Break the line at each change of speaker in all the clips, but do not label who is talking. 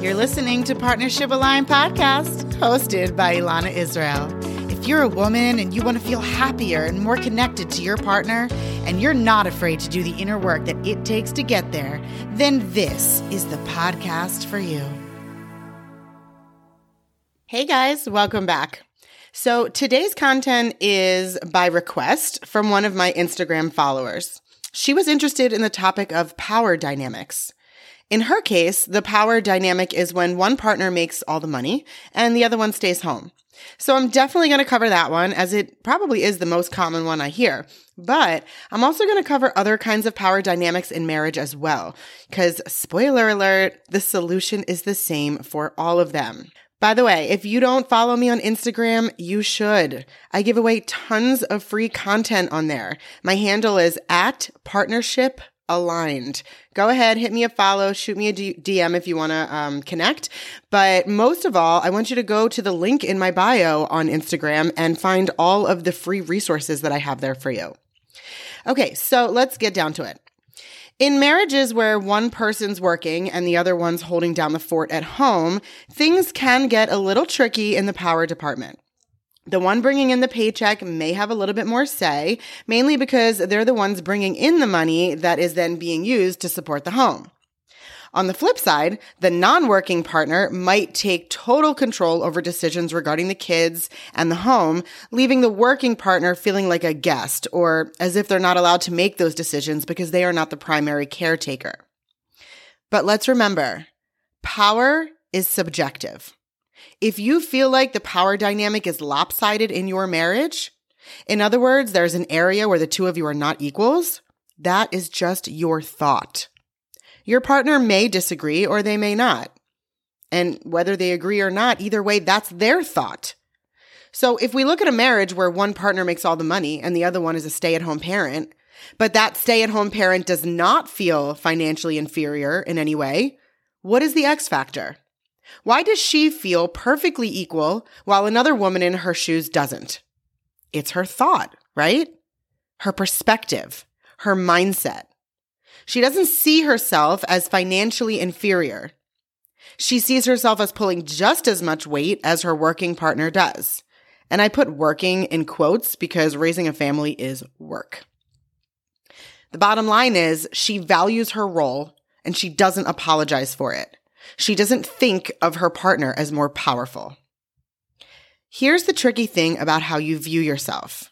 You're listening to Partnership Aligned Podcast, hosted by Elana Israel. If you're a woman and you want to feel happier and more connected to your partner, and you're not afraid to do the inner work that it takes to get there, then this is the podcast for you. Hey guys, welcome back. So today's content is by request from one of my Instagram followers. She was interested in the topic of power dynamics. In her case, the power dynamic is when one partner makes all the money and the other one stays home. So I'm definitely going to cover that one as it probably is the most common one I hear. But I'm also going to cover other kinds of power dynamics in marriage as well. Because spoiler alert, the solution is the same for all of them. By the way, if you don't follow me on Instagram, you should. I give away tons of free content on there. My handle is at partnership aligned. Go ahead, hit me a follow, shoot me a DM if you want to um, connect. But most of all, I want you to go to the link in my bio on Instagram and find all of the free resources that I have there for you. Okay, so let's get down to it. In marriages where one person's working and the other one's holding down the fort at home, things can get a little tricky in the power department. The one bringing in the paycheck may have a little bit more say, mainly because they're the ones bringing in the money that is then being used to support the home. On the flip side, the non-working partner might take total control over decisions regarding the kids and the home, leaving the working partner feeling like a guest or as if they're not allowed to make those decisions because they are not the primary caretaker. But let's remember, power is subjective. If you feel like the power dynamic is lopsided in your marriage, in other words, there's an area where the two of you are not equals, that is just your thought. Your partner may disagree or they may not. And whether they agree or not, either way, that's their thought. So if we look at a marriage where one partner makes all the money and the other one is a stay at home parent, but that stay at home parent does not feel financially inferior in any way, what is the X factor? Why does she feel perfectly equal while another woman in her shoes doesn't? It's her thought, right? Her perspective, her mindset. She doesn't see herself as financially inferior. She sees herself as pulling just as much weight as her working partner does. And I put working in quotes because raising a family is work. The bottom line is she values her role and she doesn't apologize for it. She doesn't think of her partner as more powerful. Here's the tricky thing about how you view yourself.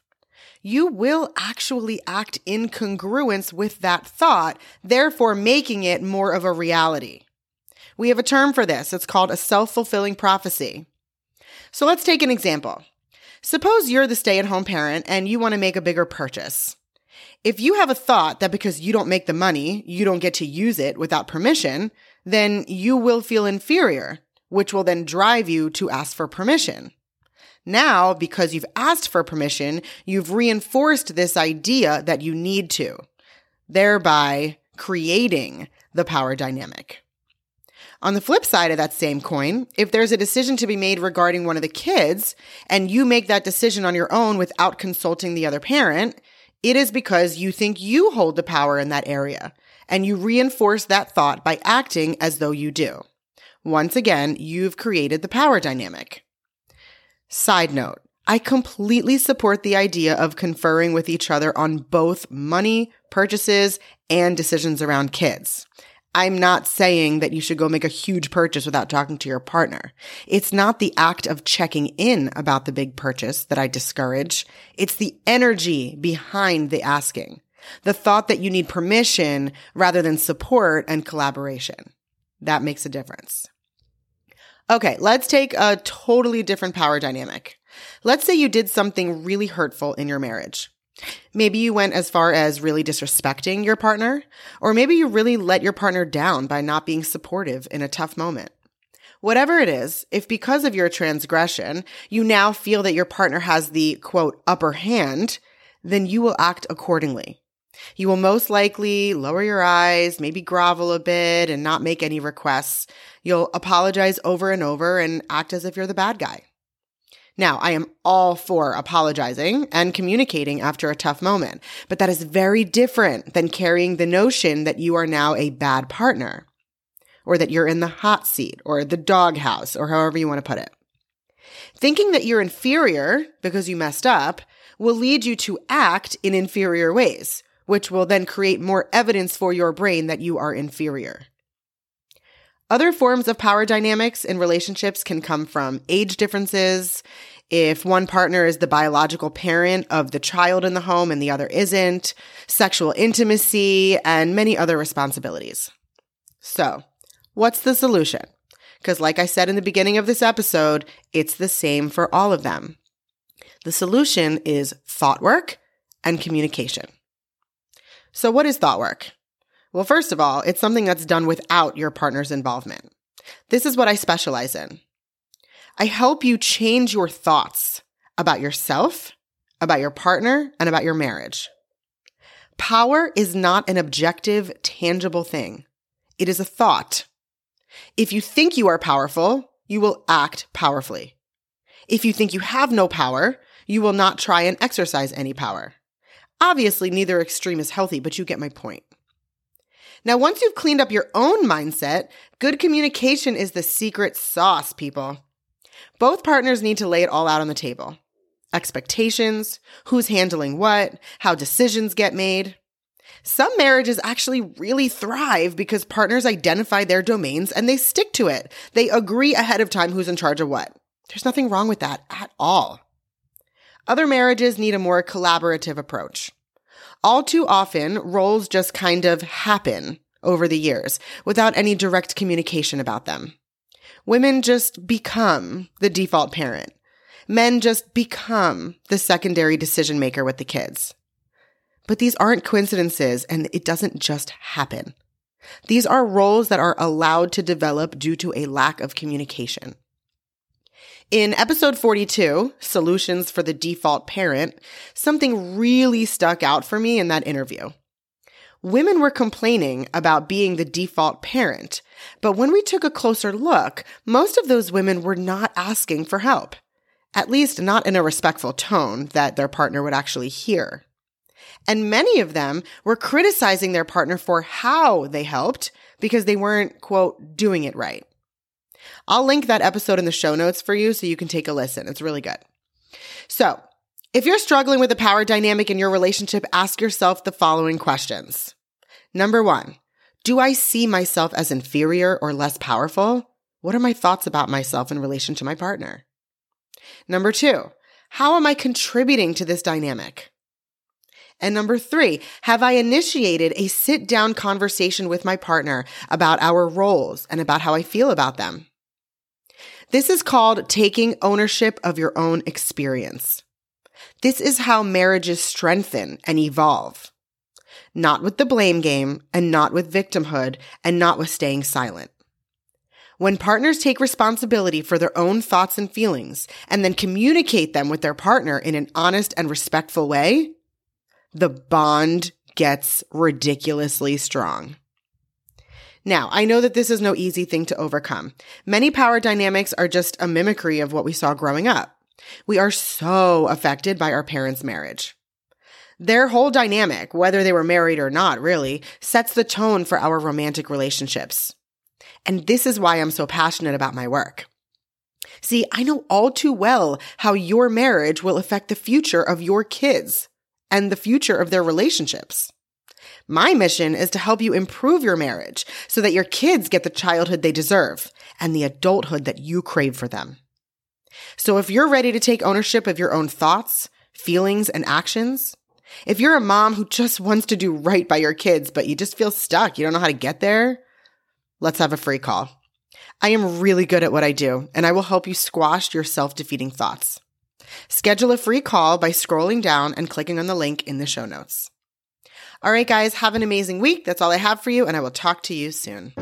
You will actually act in congruence with that thought, therefore making it more of a reality. We have a term for this. It's called a self-fulfilling prophecy. So let's take an example. Suppose you're the stay-at-home parent and you want to make a bigger purchase. If you have a thought that because you don't make the money, you don't get to use it without permission, then you will feel inferior, which will then drive you to ask for permission. Now, because you've asked for permission, you've reinforced this idea that you need to, thereby creating the power dynamic. On the flip side of that same coin, if there's a decision to be made regarding one of the kids and you make that decision on your own without consulting the other parent, it is because you think you hold the power in that area and you reinforce that thought by acting as though you do. Once again, you've created the power dynamic. Side note, I completely support the idea of conferring with each other on both money, purchases, and decisions around kids. I'm not saying that you should go make a huge purchase without talking to your partner. It's not the act of checking in about the big purchase that I discourage. It's the energy behind the asking the thought that you need permission rather than support and collaboration. That makes a difference. Okay, let's take a totally different power dynamic. Let's say you did something really hurtful in your marriage. Maybe you went as far as really disrespecting your partner, or maybe you really let your partner down by not being supportive in a tough moment. Whatever it is, if because of your transgression, you now feel that your partner has the quote upper hand, then you will act accordingly. You will most likely lower your eyes, maybe grovel a bit and not make any requests. You'll apologize over and over and act as if you're the bad guy. Now, I am all for apologizing and communicating after a tough moment, but that is very different than carrying the notion that you are now a bad partner. or that you're in the hot seat or the doghouse or however you want to put it. Thinking that you're inferior because you messed up will lead you to act in inferior ways, which will then create more evidence for your brain that you are inferior. Other forms of power dynamics in relationships can come from age differences. If one partner is the biological parent of the child in the home and the other isn't, sexual intimacy, and many other responsibilities. So, what's the solution? Because, like I said in the beginning of this episode, it's the same for all of them. The solution is thought work and communication. So, what is thought work? Well, first of all, it's something that's done without your partner's involvement. This is what I specialize in. I help you change your thoughts about yourself, about your partner, and about your marriage. Power is not an objective, tangible thing. It is a thought. If you think you are powerful, you will act powerfully. If you think you have no power, you will not try and exercise any power. Obviously, neither extreme is healthy, but you get my point. Now, once you've cleaned up your own mindset, good communication is the secret sauce, people. Both partners need to lay it all out on the table expectations, who's handling what, how decisions get made. Some marriages actually really thrive because partners identify their domains and they stick to it. They agree ahead of time who's in charge of what. There's nothing wrong with that at all. Other marriages need a more collaborative approach. All too often, roles just kind of happen over the years without any direct communication about them. Women just become the default parent. Men just become the secondary decision maker with the kids. But these aren't coincidences and it doesn't just happen. These are roles that are allowed to develop due to a lack of communication. In episode 42, Solutions for the Default Parent, something really stuck out for me in that interview. Women were complaining about being the default parent, but when we took a closer look, most of those women were not asking for help. At least not in a respectful tone that their partner would actually hear. And many of them were criticizing their partner for how they helped because they weren't, quote, doing it right. I'll link that episode in the show notes for you so you can take a listen. It's really good. So, if you're struggling with the power dynamic in your relationship, ask yourself the following questions. Number one, do I see myself as inferior or less powerful? What are my thoughts about myself in relation to my partner? Number two, how am I contributing to this dynamic? And number three, have I initiated a sit down conversation with my partner about our roles and about how I feel about them? This is called taking ownership of your own experience. This is how marriages strengthen and evolve. Not with the blame game and not with victimhood and not with staying silent. When partners take responsibility for their own thoughts and feelings and then communicate them with their partner in an honest and respectful way, the bond gets ridiculously strong. Now, I know that this is no easy thing to overcome. Many power dynamics are just a mimicry of what we saw growing up. We are so affected by our parents' marriage. Their whole dynamic, whether they were married or not, really, sets the tone for our romantic relationships. And this is why I'm so passionate about my work. See, I know all too well how your marriage will affect the future of your kids and the future of their relationships. My mission is to help you improve your marriage so that your kids get the childhood they deserve and the adulthood that you crave for them. So if you're ready to take ownership of your own thoughts, feelings, and actions, if you're a mom who just wants to do right by your kids, but you just feel stuck, you don't know how to get there, let's have a free call. I am really good at what I do, and I will help you squash your self defeating thoughts. Schedule a free call by scrolling down and clicking on the link in the show notes. All right, guys, have an amazing week. That's all I have for you, and I will talk to you soon.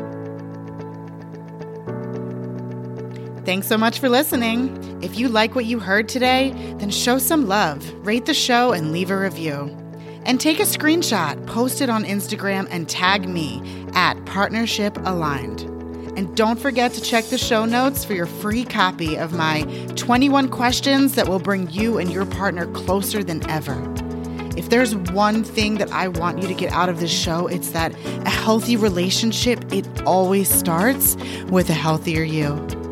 Thanks so much for listening. If you like what you heard today, then show some love, rate the show, and leave a review. And take a screenshot, post it on Instagram, and tag me at Partnership Aligned. And don't forget to check the show notes for your free copy of my 21 questions that will bring you and your partner closer than ever. If there's one thing that I want you to get out of this show, it's that a healthy relationship, it always starts with a healthier you.